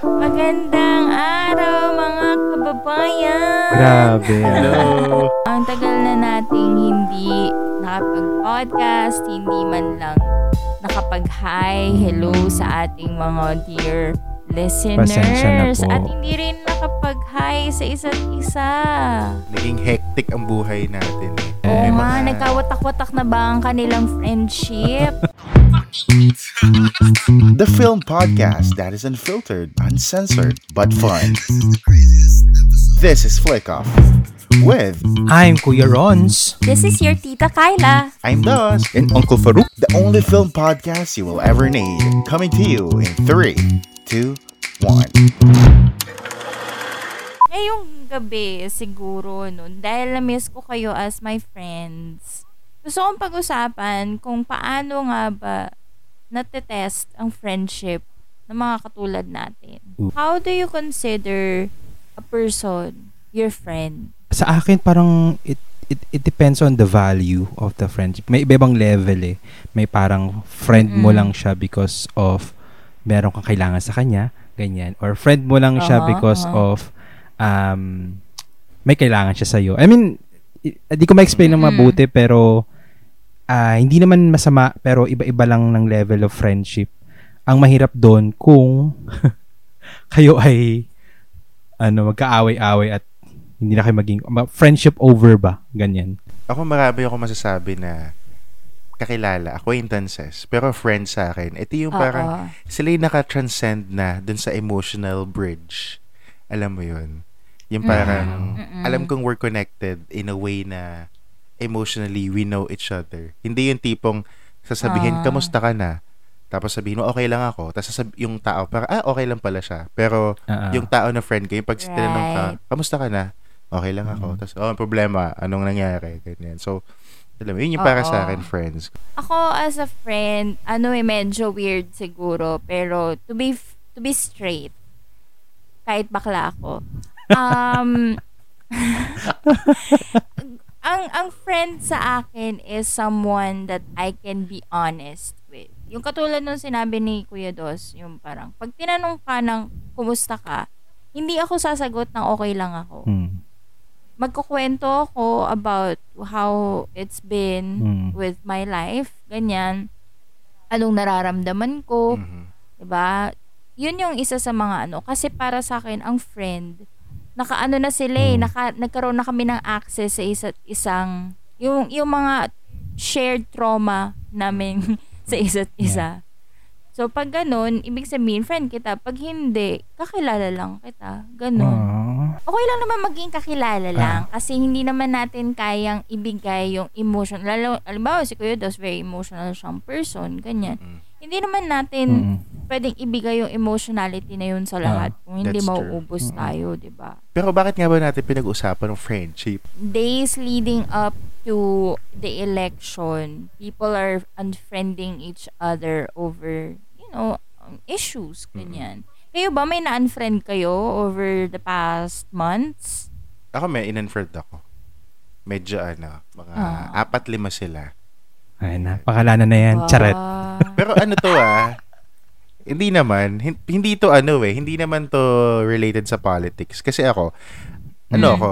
Magandang araw mga kababayan! Grabe. Hello. Ang tagal na nating hindi nakapag-podcast, hindi man lang nakapag-hi, hello sa ating mga dear listeners. At hindi rin nakapag-hi sa isa't isa. Naging hectic ang buhay natin eh. Oo Eh, nga, mga- nagkawatak-watak na ba ang kanilang friendship? The film podcast that is unfiltered, uncensored, but fun. This is Flick Off with I'm Kuya Rons. This is your Tita Kyla. I'm Dos and Uncle Farouk, the only film podcast you will ever need. Coming to you in three, two, one. Ngayong gabi, siguro, no, dahil na-miss ko kayo as my friends, gusto kong pag-usapan kung paano nga ba natetest ang friendship ng mga katulad natin. Ooh. How do you consider a person your friend? Sa akin parang it, it it depends on the value of the friendship. May iba-ibang level eh. May parang friend mo Mm-mm. lang siya because of meron kang kailangan sa kanya, ganyan. Or friend mo lang siya Aha, because aha. of um may kailangan siya sa I mean, i- di ko ma-explain ng Mm-mm. mabuti pero ah, hindi naman masama pero iba-iba lang ng level of friendship. Ang mahirap doon kung kayo ay ano magkaaway-away at hindi na kayo maging ma- friendship over ba ganyan Ako marami ako masasabi na kakilala, acquaintances, pero friends sa akin. Ito yung parang sila yung naka-transcend na dun sa emotional bridge. Alam mo yun? Yung parang, Mm-mm. alam kong we're connected in a way na emotionally we know each other. Hindi yung tipong sasabihin, Ah. kamusta ka na? Tapos sabihin mo, okay lang ako. Tapos sasab- yung tao, parang, ah, okay lang pala siya. Pero ah. yung tao na friend ko, yung pag tinanong ka, Right. kamusta ka na? Okay lang ako. Mm. Tapos, oh, problema, anong nangyari? Ganyan. So, alam mo, yun yung para sa Oo. akin, friends. Ako as a friend, ano eh medyo weird siguro, pero to be f- to be straight, kahit bakla ako. Um ang ang friend sa akin is someone that I can be honest with. Yung katulad nung sinabi ni Kuya Dos, yung parang pag tinanong ka ng kumusta ka, hindi ako sasagot ng okay lang ako. Hmm. Magkukwento ako about how it's been Hmm. with my life, ganyan. Anong nararamdaman ko, Mhm. 'di ba? Yun yung isa sa mga ano kasi para sa akin ang friend nakaano na sila eh, Mm. naka, nagkaroon na kami ng access sa isa't isang yung yung mga shared trauma namin sa isa't isa. So pag ganun, ibig sabihin friend kita, pag hindi, kakilala lang kita. Ganun. Ah. Okay lang naman maging kakilala lang kasi hindi naman natin kayang ibigay yung emotion. Lalo, alimbawa si Kuya Dos, very emotional siyang person, ganyan. Mm. Hindi naman natin Mm. pwedeng ibigay yung emotionality na yun sa lahat kung hindi mauubos Mm. tayo, di ba? Pero bakit nga ba natin pinag-usapan ng friendship? Days leading up to the election, people are unfriending each other over, you know, um, issues, ganyan. Kayo ba, may na-unfriend kayo over the past months? Ako may in-unfriend ako. Medyo ano, mga Ah. apat lima sila. Ay, napakalanan na yan. Charet. Ah. Pero ano to ah, hindi naman, hin- hindi to ano eh, hindi naman to related sa politics. Kasi ako, ano Mm. ako,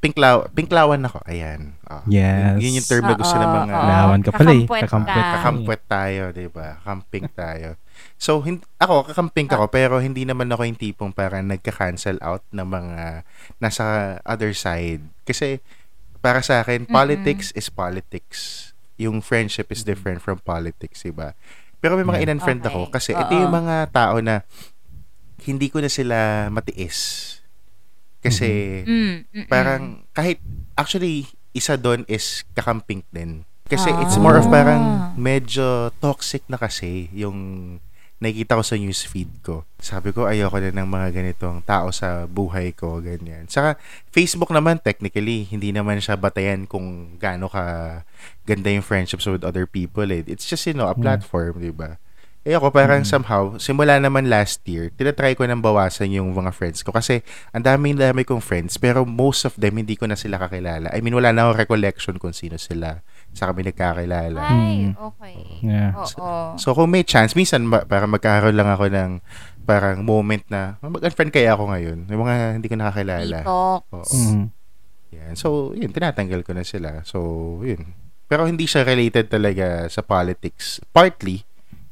pinklaw, pinklawan ako. Ayan. Oh, Yes. Yun, yun yung term na gusto ng mga oo. Lawan ka pala eh. Kakampwet Kakampwet. ka. kakampwet tayo, 'di ba? Camping tayo. So, hin- ako kakamping ako pero hindi naman ako yung tipong parang nagka-cancel out ng mga nasa other side. Kasi para sa akin, politics is politics. Yung friendship is different from politics, 'di ba? Pero may mga Yeah. in-unfriend Okay. ako kasi ito Oo. yung mga tao na hindi ko na sila matiis. Kasi Mm, mm-mm. parang kahit actually isa doon is kakamping din. Kasi Ah. it's more of parang medyo toxic na kasi yung nakikita ko sa news feed ko. Sabi ko ayoko na ng mga ganitong tao sa buhay ko, ganyan. Saka Facebook naman technically hindi naman siya batayan kung gaano ka ganda yung friendships with other people eh. It's just you know a Mm. platform, 'di ba? Eh ako parang Mm. somehow, simula naman last year, tinatry ko nang bawasan yung mga friends ko kasi ang daming dami kong friends pero most of them hindi ko na sila kakilala. I mean, wala na akong recollection kung sino sila sa kami nagkakilala. Ay, Mm. okay. Yeah. Oo. So kung may chance, minsan ma- para magkaroon lang ako ng parang moment na, mag-unfriend kaya ako ngayon? Yung mga hindi ko nakakilala. Oo. Mhm. Yan. So, yun, tinatanggal ko na sila. So, yun. Pero hindi siya related talaga sa politics. Partly,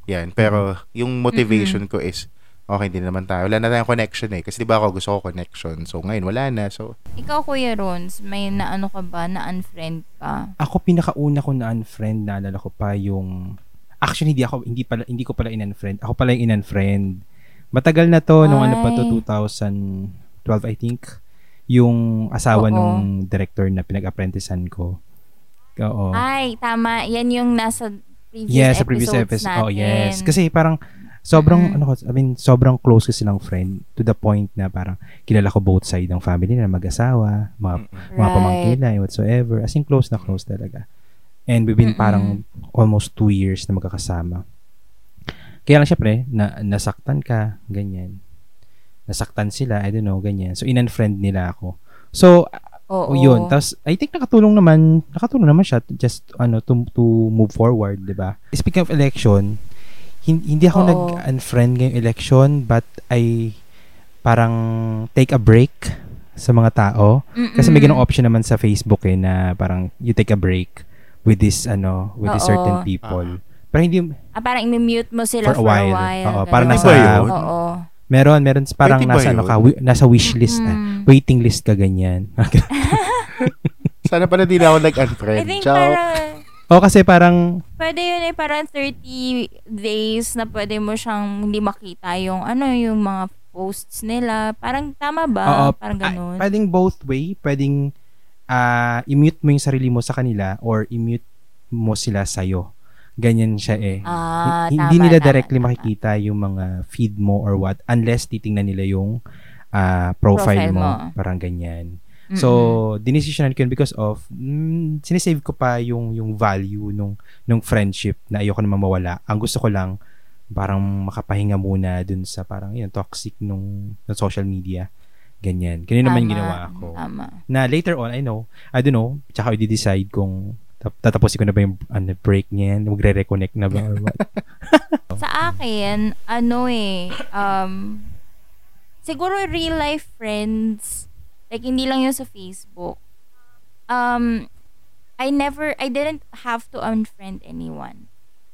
yan. Pero, yung motivation ko is, okay, hindi naman tayo. Wala na tayong connection eh. Kasi di ba ako gusto ko connection. So, ngayon, wala na. So, Ikaw, Kuya Rons, may naano ka ba, na-unfriend ka? Ako pinakauna ko na unfriend, naalala ko pa yung Actually hindi ako hindi pala hindi ko pala in-unfriend. Ako pala yung in-unfriend. Matagal na to nung ano pa to Ay. 2012 I think. Yung asawa Oo. nung director na pinag-apprenticean ko. Oo. Ay, tama. Yan yung nasa previous yes, sa previous episodes episode. Oh, yes. Kasi parang sobrang Mm-mm. ano ko, I mean, sobrang close ko silang friend to the point na parang kilala ko both side ng family na mag-asawa, mga mm-mm. mga Right. whatsoever. As in, close na close talaga. And we've been parang almost two years na magkakasama. Kaya lang syempre, na, nasaktan ka, ganyan. Nasaktan sila, I don't know, ganyan. So, in-unfriend nila ako. So, Oo. yun. Tapos, I think nakatulong naman, nakatulong naman siya to just, ano, to, to move forward, di ba? Speaking of election, hindi ako Oo. nag-unfriend ngayong election, but I parang take a break sa mga tao. Kasi may Mm-mm. ganong option naman sa Facebook eh, na parang you take a break with this, ano, with this Oo. certain people. Pero hindi, Ah, parang i-mute mo sila For a for, while. a while. Oo, ganun. parang nasa- Pwede ba yun? Oo. meron, meron parang Pwede ba nasa, ano yun? ka, wi- nasa wish list, ah, Mm. waiting list ka ganyan. Sana pala di na ako I nag-unfriend. think Ciao. parang, o kasi parang, pwede yun eh, parang 30 days na pwede mo siyang hindi makita yung, ano, yung mga posts nila. Parang tama ba? Oo, parang ganun. pwedeng both way, pwedeng ah, i-mute mo yung sarili mo sa kanila or i-mute mo sila sa'yo. Ganyan siya eh. ah, Hi- hindi tama, nila tama, directly tama. makikita yung mga feed mo or what unless titingnan nila yung ah, profile, Profile mo. mo. Parang ganyan. So, dinesisyonan ko yun because of, mm, sinesave ko pa yung, yung value nung, nung friendship na ayoko naman mawala. Ang gusto ko lang, parang makapahinga muna dun sa parang yun, toxic nung, nung social media. Ganyan. Ganyan naman yung ginawa ko. Tama. Na later on, I know, I don't know, tsaka i decide kung tap- tatapusin ko na ba yung ano, break niyan, magre-reconnect na ba or what. Sa akin, ano eh, um, siguro real life friends, like hindi lang yun sa Facebook. Um, I never, I didn't have to unfriend anyone.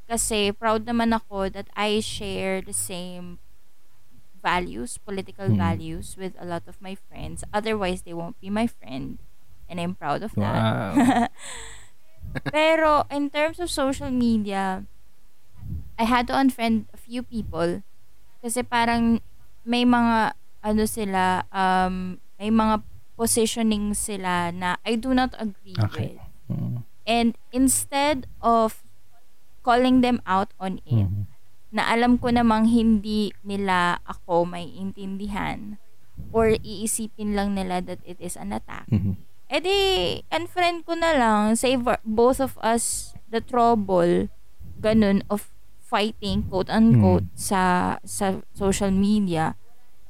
Kasi proud naman ako that I share the same values, political Mm. values with a lot of my friends. Otherwise, they won't be my friend. And I'm proud of that. Wow. Pero in terms of social media, I had to unfriend a few people kasi parang may mga ano sila um may mga positioning sila na I do not agree Okay. with. Mm. And instead of calling them out on it, Mhm. na alam ko namang hindi nila ako may intindihan or iisipin lang nila that it is an attack. Mhm. Eh di, unfriend ko na lang. Save both of us the trouble, ganun, of fighting, quote-unquote, Hmm. sa sa social media.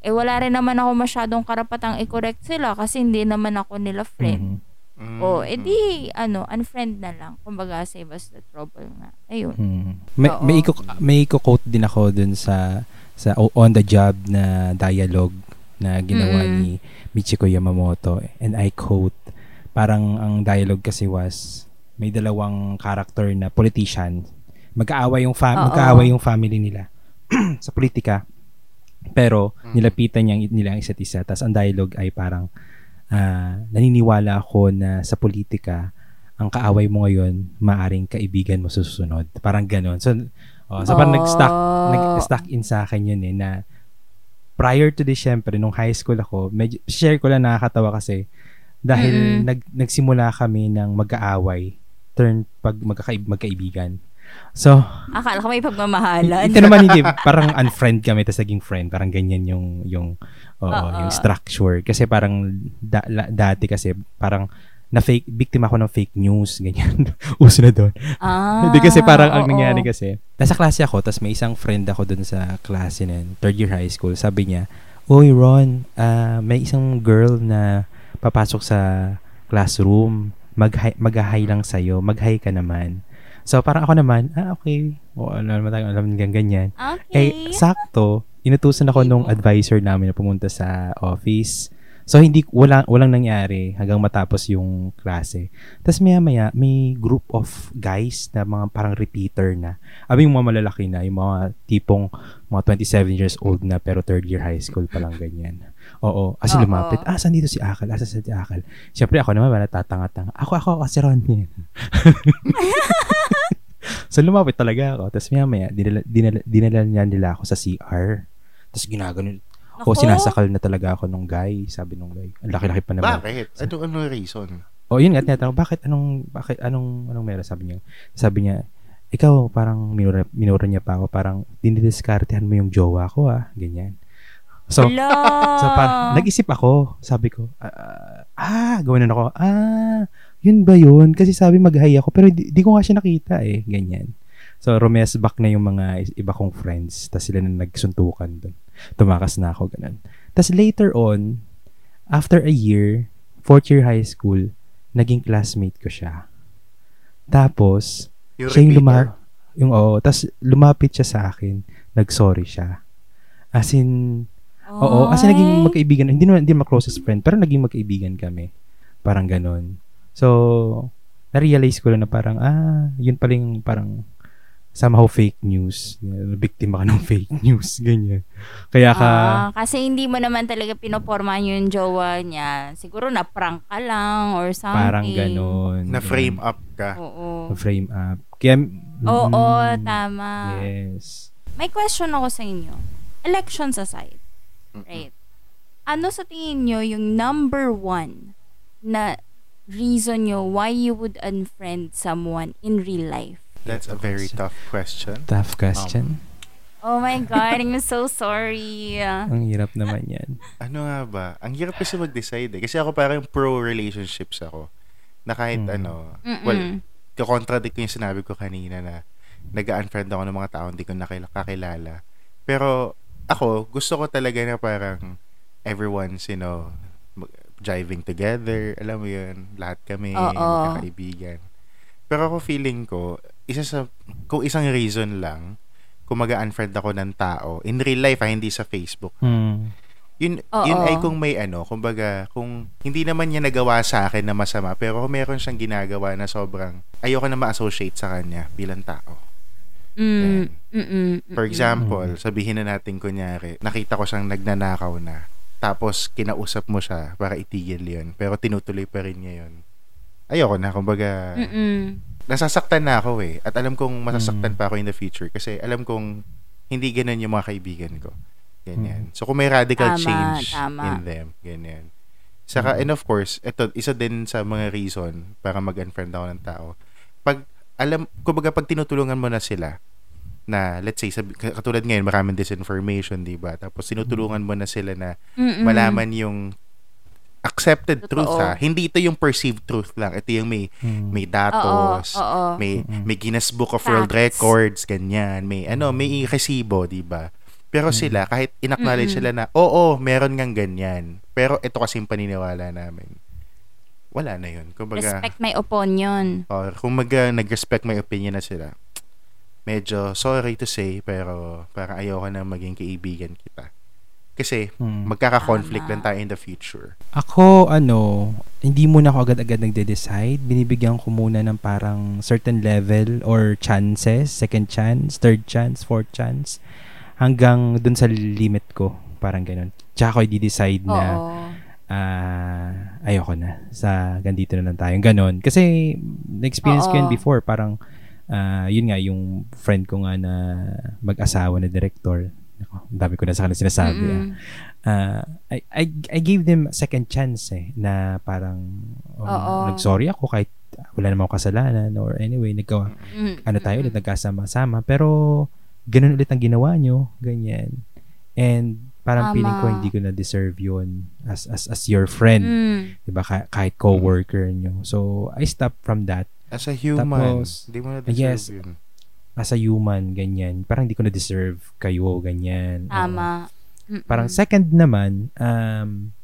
Eh, wala rin naman ako masyadong karapatang i-correct sila kasi hindi naman ako nila friend. Mhm. Mm, O, eh mm. di, ano, unfriend na lang. Kumbaga, save us the trouble nga. Ayun. Mhm. May, Oo. may, iko, may iko-quote din ako dun sa sa on the job na dialogue na ginawa Mm-mm. ni Michiko Yamamoto and I quote parang ang dialogue kasi was may dalawang character na politician magkaaway yung fa- Oo. magkaaway yung family nila sa politika pero Mm. nilapitan niya nila ang isa't isa tapos ang dialogue ay parang ah, naniniwala ako na sa politika ang kaaway mo ngayon maaring kaibigan mo susunod parang ganon so oh, so parang nag-stuck Oh. nag-stuck in sa akin yun eh na prior to this syempre nung high school ako medyo share ko lang nakakatawa kasi dahil Mm-mm. nag nagsimula kami ng mag-aaway turn pag magkakaib magkaibigan so Akala ko may pagmamahalan. ito naman hindi parang unfriend kami tapos naging friend parang ganyan yung yung oo, Oo. yung structure kasi parang da- la- dati kasi parang na fake biktima ako ng fake news ganyan uso na doon ah, hindi kasi parang ang nangyari kasi, nasa klase ako, tapos may isang friend ako dun sa klase na yun, third year high school. Sabi niya, Uy, Ron, ah, may isang girl na papasok sa classroom, mag-hi, mag-hi lang sa'yo, mag-hi ka naman. So, parang ako naman, ah, okay. O, ano naman tayo, alam ng ganyan. Okay. Eh, sakto, inutusan ako nung advisor namin na pumunta sa office. So hindi wala walang nangyari hanggang matapos yung klase. Tapos maya maya may group of guys na mga parang repeater na. Abi yung mga malalaki na, yung mga tipong mga 27 years old na pero third year high school pa lang ganyan. Oo, kasi Oo. lumapit. Ah, saan dito si Akal? Ah, saan si Akal? Siyempre ako naman natatanga-tanga. Ako, ako, ako si Ronnie. so lumapit talaga ako. Tapos maya maya, dinala, dinala, dinala niya nila ako sa CR. Tapos ginaganon. O sinasakal na talaga ako nung guy. Sabi nung guy. Ang laki-laki pa naman. Bakit? Ano, ano reason? O yun nga, tinatanong, bakit anong, bakit anong, anong meron? Sabi niya, sabi niya, ikaw parang minura, minura niya pa ako, parang dinidiskartehan mo yung jowa ko ah, ganyan. So, Ala. so parang, nag-isip ako, sabi ko, ah, ah, gawin ako, ah, yun ba yun? Kasi sabi mag-hi ako, pero di, di ko nga siya nakita eh, ganyan. So, rumes back na yung mga iba kong friends, tapos sila na nagsuntukan doon. Tumakas na ako, ganun. Tapos later on, after a year, fourth year high school, naging classmate ko siya. Tapos, Yung siya yung repeater? luma- yung oo, tapos lumapit siya sa akin, nag-sorry siya. As in, oo, as in naging magkaibigan, hindi naman, hindi naman closest friend, pero naging magkaibigan kami. Parang ganon. So, na-realize ko lang na parang, ah, yun pala yung parang somehow fake news. Biktima ka ng fake news, ganyan. Kaya ka, Ah, kasi hindi mo naman talaga pinoporma yung jowa niya. Siguro na-prank ka lang or something. parang ganon. Na frame up ka. Oo. Frame up. Kaya, Oo, mm, tama. Yes. May question ako sa inyo. Elections aside, right? Ano sa tingin nyo yung number one na reason nyo why you would unfriend someone in real life? That's a very tough question. Tough question. Oh my God, I'm so sorry. Ang hirap naman yan. Ano nga ba? Ang hirap kasi mag-decide eh. Kasi ako parang pro-relationships ako. Na kahit Mm. ano, Mm-mm. well, kakontradict ko yung sinabi ko kanina na nag-unfriend ako ng mga tao hindi ko nakil- kakilala. Pero ako, gusto ko talaga na parang everyone's, you know, jiving together. Alam mo yun, lahat kami, Oo. magkakaibigan. Pero ako feeling ko, isa sa, kung isang reason lang, kung mag-unfriend ako ng tao, in real life, ah, hindi sa Facebook, Hmm. yun, Oo. yun ay kung may ano, kumbaga, kung hindi naman niya nagawa sa akin na masama, pero kung meron siyang ginagawa na sobrang, ayoko na ma-associate sa kanya bilang tao. Mm, mm-mm, For mm-mm. example, sabihin na natin kunyari, nakita ko siyang nagnanakaw na, tapos kinausap mo siya para itigil yun, pero tinutuloy pa rin niya yun. Ayoko na, kumbaga, Mm-mm. nasasaktan na ako eh. At alam kong masasaktan Mm. pa ako in the future kasi alam kong hindi ganun yung mga kaibigan ko. Ganyan. So kung may radical Tama, change tama. in them, ganyan. Saka, Mm. and of course, ito, isa din sa mga reason para mag-unfriend ako ng tao. Pag, alam, kumbaga pag tinutulungan mo na sila, na let's say, sabi, katulad ngayon, maraming disinformation, di ba? Tapos tinutulungan mo na sila na Mm-mm. malaman yung accepted Totoo. truth ha. Hindi ito yung perceived truth lang. Ito yung may Hmm. may Oo, datos, oo. may Mm-mm. may Guinness Book of World Facts. Records, ganyan. May ano, may resibo, 'di ba? Pero Mm. sila kahit inacknowledge Mm-mm. sila na, oo, meron ngang ganyan. Pero ito kasi yung paniniwala namin. Wala na 'yun. Kumbaga, Respect my opinion. or kung maga nag-respect my opinion na sila. Medyo sorry to say pero para ayoko na maging kaibigan kita. Kasi Hmm. magkaka-conflict lang tayo in the future. Ako, ano, hindi muna ako agad-agad nagde-decide. Binibigyan ko muna ng parang certain level or chances, second chance, third chance, fourth chance, hanggang dun sa limit ko. Parang ganun. Tsaka ako i-decide na, Oo. ah, ayoko na. Sa ganito na lang tayo. Ganon. Kasi, na-experience ko yun before. Parang, ah, yun nga, yung friend ko nga na mag-asawa na director. Ako, ang dami ko na sa kanila sinasabi. ah Mm-mm. uh, I, I, I gave them second chance eh, na parang um, Oo. nag-sorry ako kahit wala namang kasalanan or anyway, nagkawa, Mm-mm. ano tayo ulit, nagkasama-sama. Pero, ganun ulit ang ginawa nyo, ganyan. And, parang Tama. feeling ko hindi ko na deserve yun as, as, as your friend. Mm. Diba? Ka- kahit co-worker nyo. So, I stopped from that As a human, Tapos, hindi mo na deserve yes. yun. as a human, ganyan. Parang hindi ko na deserve kayo, ganyan. Tama. Mm-mm. Parang second naman, um,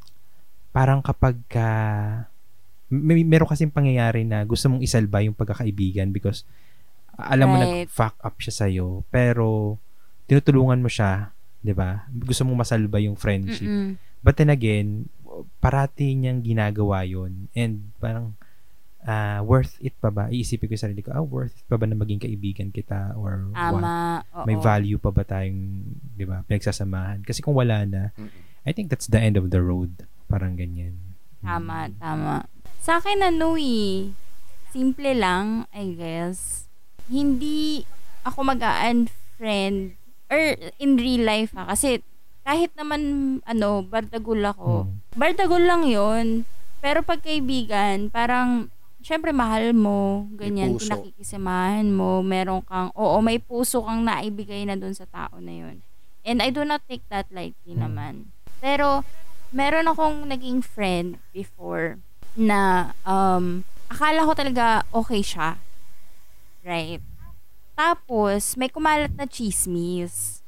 parang kapag ka, may, meron kasing pangyayari na gusto mong isalba yung pagkakaibigan because alam mo Right. nag-fuck up siya sa'yo, pero tinutulungan mo siya 'di ba? Gusto mong masalba yung friendship. Mm-mm. But then again, parati niyang ginagawa 'yon and parang ah, worth it pa ba? Iisipin ko sa sarili ko, ah, worth it pa ba na maging kaibigan kita or what? Tama. Oo. May value pa ba tayong, 'di ba, pinagsasamahan? Kasi kung wala na, I think that's the end of the road. Parang ganyan. Tama, tama. Sa akin, ano eh, simple lang, I guess. Hindi ako mag-unfriend or in real life ha. Kasi kahit naman, ano, bardagul ako. Mm. Bardagul lang yon Pero pag kaibigan, parang, syempre mahal mo, ganyan, pinakikisamahan mo, meron kang, oo, may puso kang naibigay na dun sa tao na yun. And I do not take that lightly Mm. naman. Pero, meron akong naging friend before na um, akala ko talaga okay siya. Right? Tapos, may kumalat na chismis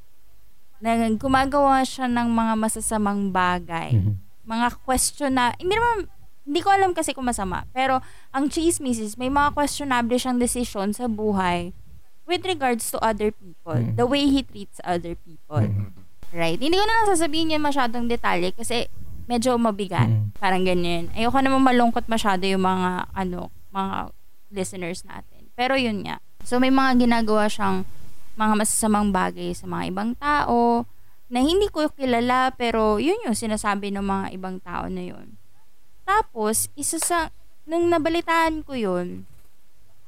na gumagawa siya ng mga masasamang bagay. Mhm. Mga question na, hindi naman, hindi ko alam kasi kung masama. Pero, ang chismis is, may mga questionable siyang decision sa buhay with regards to other people. Mhm. The way he treats other people. Mhm. Right? Hindi ko na lang sasabihin yun masyadong detalye kasi medyo mabigat. Mm. Parang ganyan. Ayoko naman malungkot masyado yung mga, ano, mga listeners natin. Pero yun nga. So, may mga ginagawa siyang mga masasamang bagay sa mga ibang tao na hindi ko kilala pero yun yung sinasabi ng mga ibang tao na yun. Tapos, isa sa, nung nabalitaan ko yun,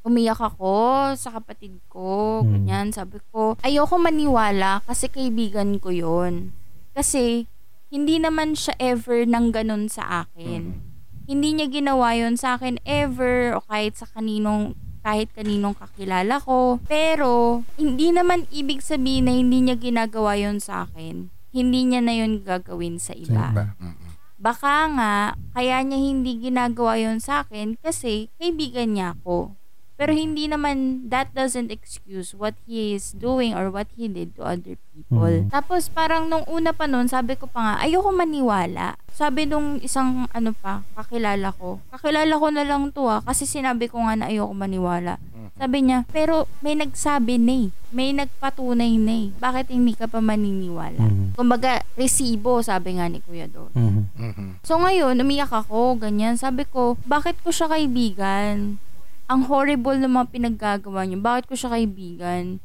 umiyak ako sa kapatid ko, Hmm. ganyan. Sabi ko, ayoko maniwala kasi kaibigan ko yun. Kasi, hindi naman siya ever nang ganun sa akin. Hindi niya ginawa yun sa akin ever o kahit sa kaninong kahit kaninong kakilala ko. Pero, hindi naman ibig sabihin na hindi niya ginagawa yun sa akin. Hindi niya na yun gagawin sa iba. iba. Mm-mm. Baka nga, kaya niya hindi ginagawa yon sa akin kasi kaibigan niya ako. Pero hindi naman, that doesn't excuse what he is doing or what he did to other people. Mhm. Tapos parang nung una pa nun, sabi ko pa nga, ayoko maniwala. Sabi nung isang ano pa, kakilala ko. Kakilala ko na lang to ah, kasi sinabi ko nga na ayoko maniwala. Sabi niya, pero may nagsabi na eh. May nagpatunay na eh. Bakit hindi ka pa maniniwala? Mhm. Kumbaga, resibo, sabi nga ni Kuya Don. Mhm. Mhm. So ngayon, umiyak ako, ganyan. Sabi ko, bakit ko siya kaibigan? Ang horrible ng mga pinaggagawa niyo. Bakit ko siya kaibigan?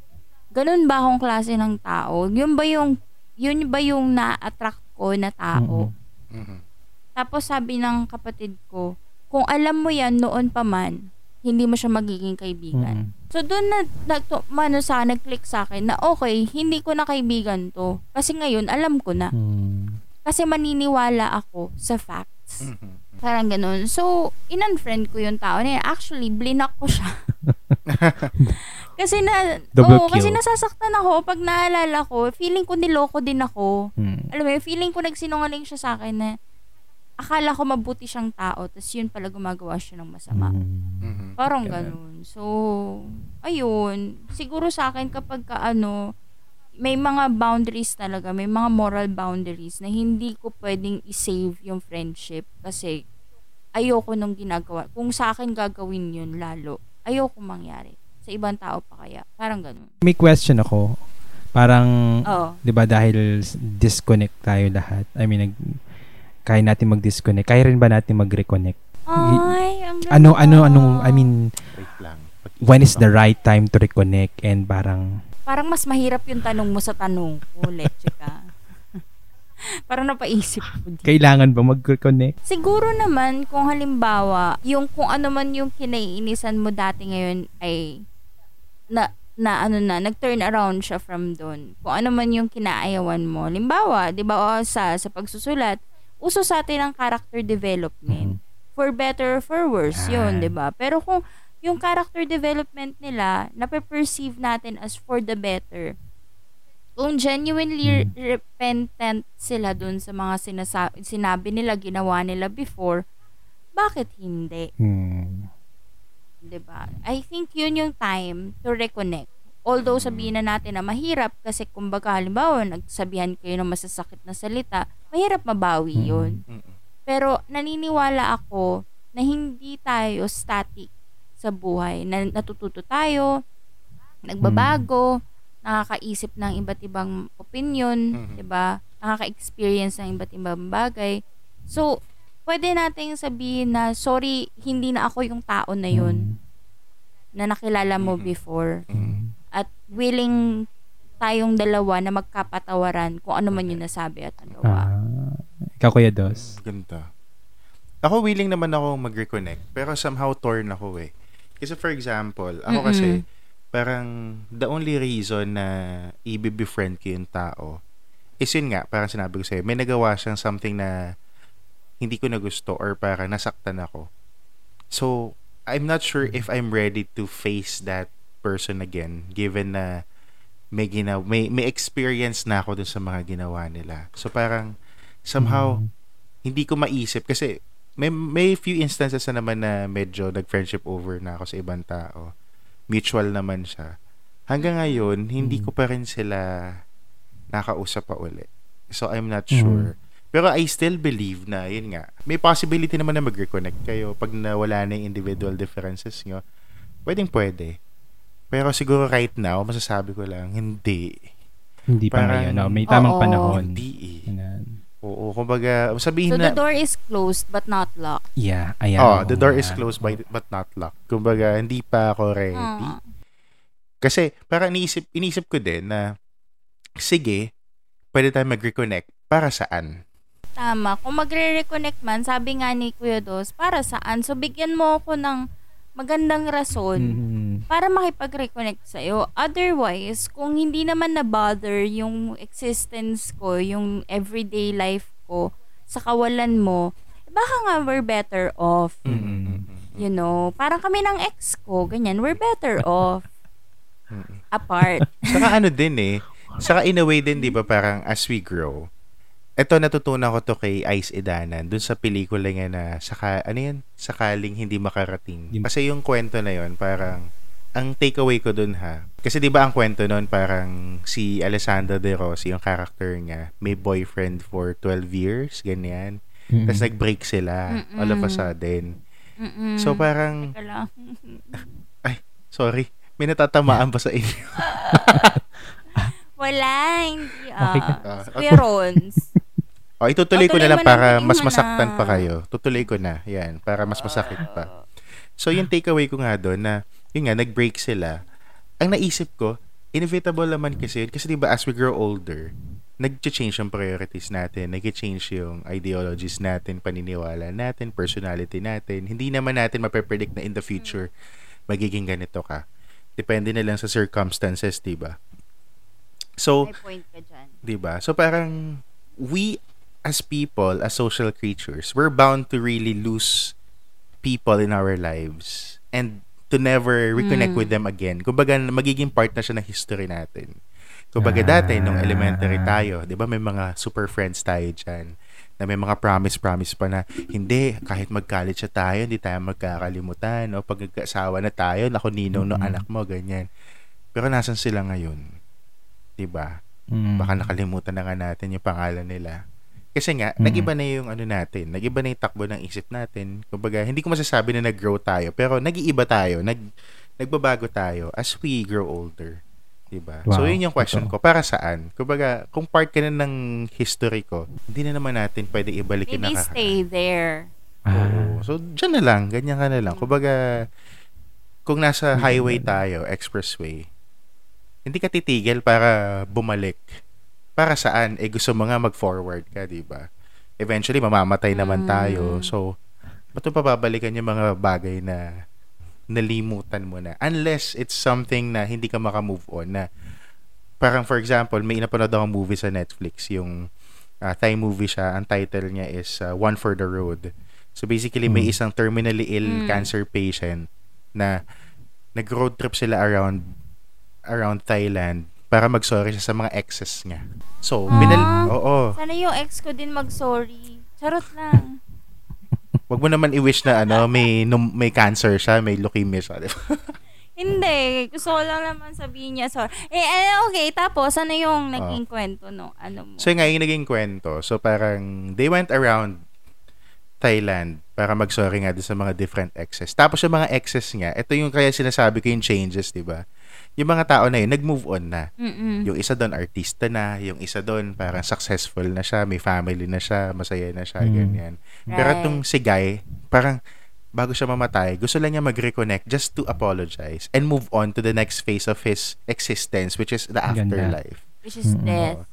Ganun ba akong klase ng tao? Yun ba yung, yun ba yung na-attract ko na tao? Mhm. Tapos sabi ng kapatid ko, kung alam mo yan noon pa man, hindi mo siya magiging kaibigan. Mhm. So doon na nagto, mano sa nag-click sa akin na okay, hindi ko na kaibigan to. Kasi ngayon alam ko na. Mhm. Kasi maniniwala ako sa facts. Mhm. Parang ganun. So, in-unfriend ko yung tao na yun. Actually, blinak ko siya. kasi na, Double kasi kill. nasasaktan ako pag naalala ko. Feeling ko niloko din ako. Mhm. Alam mo yun, feeling ko nagsinungaling siya sa akin na akala ko mabuti siyang tao, tapos yun pala gumagawa siya ng masama. Mhm. Mhm. Parang Ganun. ganun. So, ayun. Siguro sa akin kapag ka ano, may mga boundaries talaga, may mga moral boundaries na hindi ko pwedeng i-save yung friendship kasi ayoko nung ginagawa. Kung sa akin gagawin yun lalo, ayoko mangyari. Sa ibang tao pa kaya. Parang ganun. May question ako. Parang, Oo. 'di ba dahil disconnect tayo lahat. I mean, nag kaya natin mag-disconnect. Kaya rin ba natin mag-reconnect? Ay, ang ganda. Ano ano anong I mean, Wait lang. When is the right time to reconnect and parang Parang mas mahirap yung tanong mo sa tanong ko, leche ka. Parang napaisip ko. din. kailangan ba mag-reconnect? Siguro naman kung halimbawa, yung kung ano man yung kinaiinisan mo dati ngayon ay na na ano na, nag-turn around siya from doon. Kung ano man yung kinaayawan mo. Halimbawa, 'di ba o, sa sa pagsusulat, uso sa atin ang character development. For better or for worse, yun. 'di ba? Pero kung yung character development nila, nape-perceive natin as for the better. Kung genuinely Hmm. repentant sila dun sa mga sinasa- sinabi nila, ginawa nila before, bakit hindi? Hmm. 'di ba? I think yun yung time to reconnect. Although sabihin na natin na mahirap kasi kumbaga halimbawa nagsabihan kayo ng masasakit na salita, mahirap mabawi Mm. yun. Mhm. Pero naniniwala ako na hindi tayo static sa buhay. Na natututo tayo, nagbabago, nakakaisip ng iba't ibang opinion, Mhm. 'di ba? Nakaka-experience ng iba't ibang bagay. So, pwede nating sabihin na sorry, hindi na ako yung tao na yun na nakilala mo Mhm. before Mm. at willing tayong dalawa na magkapatawaran kung ano man yung nasabi at nagawa. Ah, ikaw, Kuya Dos. Ganda. Ako willing naman ako mag-reconnect, pero somehow torn ako eh. Kasi for example, ako Mm-mm. kasi, parang the only reason na i-befriend ko yung tao is yun nga, parang sinabi ko sa'yo, may nagawa siyang something na hindi ko na gusto or parang nasaktan ako. So, I'm not sure if I'm ready to face that person again given na may ginaw may may experience na ako dun sa mga ginawa nila. So parang somehow Mm. hindi ko maisip kasi may may few instances na naman na medyo nag-friendship over na ako sa ibang tao. Mutual naman siya. Hanggang ngayon, hindi Mm. ko pa rin sila nakausap pa uli. So I'm not Mm. sure. Pero I still believe na, yun nga, may possibility naman na mag-reconnect kayo pag nawala na yung individual differences nyo. Pwedeng pwede. Pero siguro right now, masasabi ko lang, hindi. Hindi pa Parang- ngayon. No? May tamang Oo. panahon. Hindi eh. Oo, kumbaga, sabihin So na, the door is closed but not locked. Yeah, ayan. oh, the oo door nga. is closed by, but not locked. Kumbaga, hindi pa ako ready. Ah. Kasi, parang iniisip, iniisip ko din na, sige, pwede tayo mag-reconnect. Para saan? Tama. Kung magre-reconnect man, sabi nga ni Kuya Dos, para saan? So, bigyan mo ako ng magandang rason Mhm. para makipag-reconnect sa'yo. Otherwise, kung hindi naman na-bother yung existence ko, yung everyday life ko, sa kawalan mo, eh, baka nga we're better off. Mm-mm. You know, parang kami ng ex ko, ganyan, we're better off Mm-mm. apart. Saka ano din eh, saka in a way din, di ba, parang as we grow, eto natutunan ko to kay Ice Edanan, dun sa pelikula niya na, saka, ano yan, sakaling hindi makarating. Kasi yung kwento na yon parang, ang takeaway ko dun ha, kasi di ba ang kwento nun, parang si Alessandra De Rossi, yung character niya, may boyfriend for 12 years, ganyan. Mm-mm. Tapos nag-break sila, all of a Mm-mm. sudden. Mm-mm. So parang, lang. sorry, may natatamaan ba sa inyo? Wala, hindi. Okay ka. Ah, Ah, Kuya Rons. O, itutuloy ko Oh, na lang para mas masaktan na. pa kayo. Tutuloy ko na. Yan, para mas masakit pa. So, yung takeaway ko nga doon na, yun nga, nag-break sila. Ang naisip ko, inevitable naman kasi yun. Kasi di ba as we grow older, nag-change yung priorities natin, nag-change yung ideologies natin, paniniwala natin, personality natin. Hindi naman natin mape-predict na in the future, magiging ganito ka. Depende na lang sa circumstances, di ba? So. 'di ba? So parang we as people, as social creatures, we're bound to really lose people in our lives and to never reconnect Mm. with them again. Kumbaga magiging part na siya ng history natin. Kumbaga Ah. dati nung elementary tayo, 'di ba may mga super friends tayo diyan na may mga promise-promise pa na hindi, kahit mag-college na tayo, hindi tayo magkakalimutan o pag nagkaasawa na tayo, naku ninong no Mhm. anak mo, ganyan. Pero nasan sila ngayon? 'Di ba? Mm. baka nakalimutan na nga natin yung pangalan nila. Kasi nga, Mm. nagiba na yung ano natin, nagiba na yung takbo ng isip natin. Kumbaga, hindi ko masasabi na nag-grow tayo, pero nag-iiba tayo, nag nagbabago tayo as we grow older. 'Di ba? So, Wow, yun yung question ko. Para saan? Kumbaga, kung part ka na ng history ko, hindi na naman natin pwede ibalikin Maybe na stay there. Ah. Oo. So, dyan na lang. Ganyan ka na lang. Kumbaga, kung nasa highway tayo, expressway, hindi ka titigil para bumalik. Para saan? Eh, gusto mo nga mag-forward ka, di ba? Eventually, mamamatay naman Mm. tayo. So, ba't mo pababalikan yung mga bagay na nalimutan mo na? Unless it's something na hindi ka makamove on na parang for example, may inapanood akong movie sa Netflix, yung uh, Thai movie siya, ang title niya is uh, One for the Road. So basically, may Mm. isang terminally ill Mm. cancer patient na nag-road trip sila around around Thailand para mag-sorry siya sa mga exes niya. So, Ah. binal... Oo. Sana yung ex ko din mag-sorry. Charot lang. Wag mo naman i-wish na ano, may num- may cancer siya, may leukemia siya. di ba? Hindi. Gusto ko lang naman sabihin niya sorry. Eh, eh, okay. Tapos, ano yung naging kwento no? Ano mo? So, yun nga yung naging kwento. So, parang they went around Thailand para mag-sorry nga sa mga different exes. Tapos yung mga exes niya, ito yung kaya sinasabi ko yung changes, di ba? Yung mga tao na yun, nag-move on na. Mm-mm. Yung isa doon, artista na. Yung isa doon, parang successful na siya, may family na siya, masaya na siya, Mm. ganyan. Pero itong si Guy, parang bago siya mamatay, gusto lang niya mag-reconnect just to apologize and move on to the next phase of his existence, which is the Ganda. afterlife. Which is Mm-mm. death.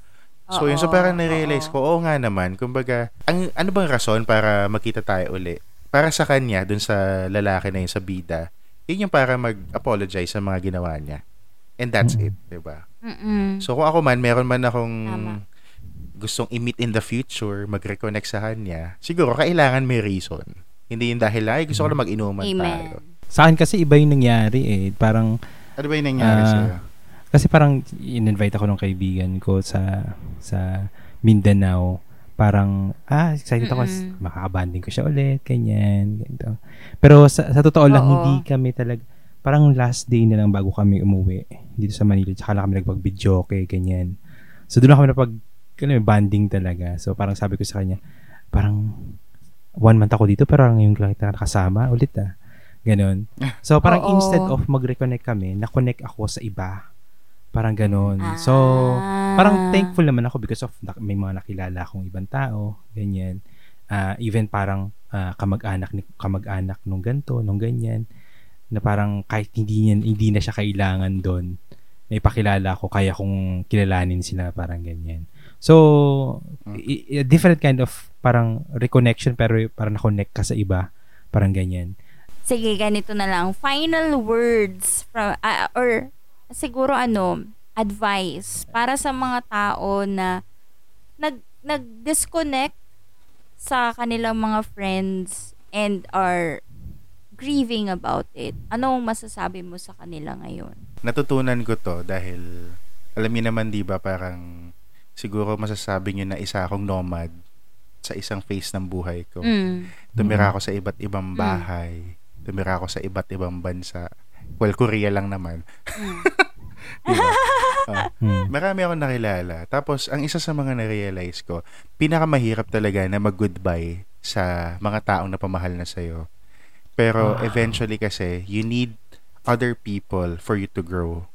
So yun, so Oo, parang narealize oo. ko, oo nga naman, kumbaga, ang, ano bang rason para magkita tayo uli? Para sa kanya, dun sa lalaki na yun sa bida, yun yung para mag-apologize sa mga ginawa niya. And that's Mm. it, di ba? So kung ako man, meron man akong Tama. gustong i-meet in the future, mag-reconnect sa kanya, siguro kailangan may reason. Hindi yung dahil, ay, gusto ko lang mag-inuman tayo. Amen. Sa akin kasi iba yung nangyari eh. Parang, Ano ba yung nangyari Ah, sa'yo? kasi parang in-invite ako ng kaibigan ko sa sa Mindanao. Parang, ah, excited ako. Mm-mm. Makakabanding ko siya ulit, ganyan. ganito. Pero sa, sa totoo lang, Oo. hindi kami talaga, parang last day na lang bago kami umuwi dito sa Manila. Tsaka lang kami nagpag-video, okay, ganyan. So, doon na kami napag, alam mo, banding talaga. So, parang sabi ko sa kanya, parang, one month ako dito, pero ngayon ko lang kita nakasama ulit ah. Ganon. So, parang Oo. instead of mag-reconnect kami, na-connect ako sa iba. Parang ganon. So, Ah. parang thankful naman ako because of na- may mga nakilala akong ibang tao, ganyan. Ah, even parang ah, kamag-anak ni kamag-anak nung ganto, nung ganyan na parang kahit hindi niya, hindi na siya kailangan doon, may pakilala ako kaya kong kilalanin sila parang ganyan. So, i- i- different kind of parang reconnection pero parang na-connect ka sa iba, parang ganyan. Sige, ganito na lang. Final words from ah, or siguro ano, advice para sa mga tao na nag nag-disconnect sa kanilang mga friends and are grieving about it. Anong masasabi mo sa kanila ngayon? Natutunan ko to dahil, alam niyo naman, di ba, parang, siguro masasabi niyo na isa akong nomad sa isang phase ng buhay ko. Mm. Tumira ako sa iba't ibang bahay. Tumira ako sa iba't ibang bansa. Well, Korea lang naman. Mm. Diba? Hmm. marami akong nakilala. Tapos, ang isa sa mga na-realize ko, pinakamahirap talaga na mag-goodbye sa mga taong napamahal na sa'yo. Pero Wow. eventually kasi, you need other people for you to grow.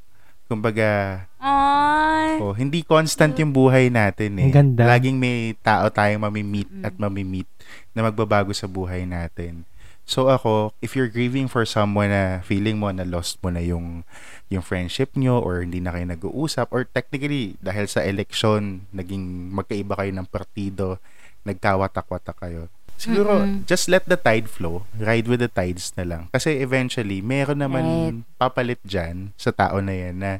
Kumbaga, Ay. oh, hindi constant yung buhay natin eh. Ang ganda. Laging may tao tayong mamimit Mm. at mamimit na magbabago sa buhay natin. So ako, if you're grieving for someone na feeling mo na lost mo na yung yung friendship nyo or hindi na kayo nag-uusap or technically dahil sa election naging magkaiba kayo ng partido, nagkawatak-watak kayo. Siguro, Mm-mm. just let the tide flow. Ride with the tides na lang. Kasi eventually, meron naman Right. papalit dyan sa tao na yan na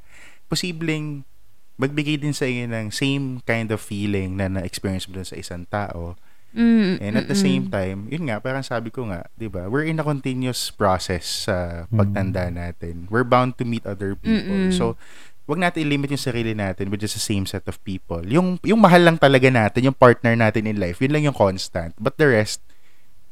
posibleng magbigay din sa inyo ng same kind of feeling na na-experience mo dun sa isang tao. Mm, And at the same time, yun nga, parang sabi ko nga, di ba, we're in a continuous process sa pagtanda natin. We're bound to meet other people. Mm-mm. So, wag natin i-limit yung sarili natin with just the same set of people. Yung, yung mahal lang talaga natin, yung partner natin in life, yun lang yung constant. But the rest,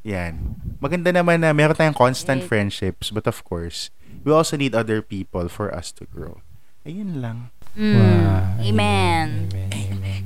yan. Maganda naman na meron tayong constant Right. friendships, but of course, we also need other people for us to grow. Ayun lang. Mm. Wow. Amen. Amen. Amen.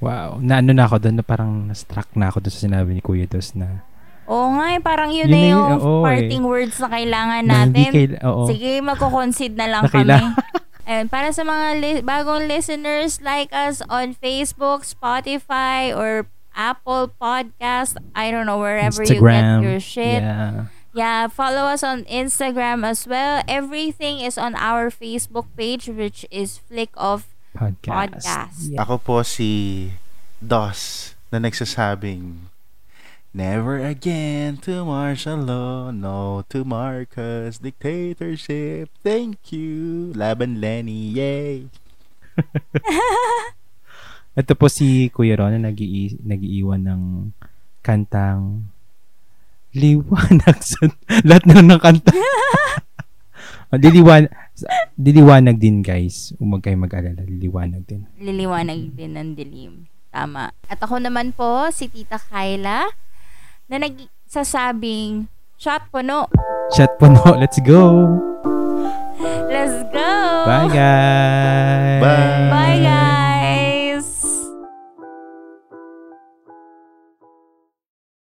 Wow. Na ano na ako doon na parang na-struck na ako doon sa sinabi ni Kuya Dos na Oo nga, eh, parang yun, Yun na na yung yun, oo, eh. parting words na kailangan na natin. kail- oo. Sige, magko-concede na lang Na kami. And para sa mga li- bagong listeners, like us on Facebook, Spotify, or Apple Podcast. I don't know, wherever Instagram. you get your shit. Yeah. Yeah, follow us on Instagram as well. Everything is on our Facebook page, which is Flick of Podcast. Podcast. Yeah. Ako po si Dos na nagsasabing Never again to martial law, no to Marcos dictatorship. Thank you, Laban Lenny, yay! Ito po si Kuya Ron na nag-ii- nag-iiwan ng kantang liwanag sa lahat na ng kanta. Oh, Diliwan, diliwanag din guys. Huwag kayong mag-alala. Diliwanag din. Liliwanag din ng dilim. Tama. At ako naman po, si Tita Kyla, na nagsasabing, shot puno. Chat po no. Let's go. Let's go! Bye guys. Bye. Bye, guys!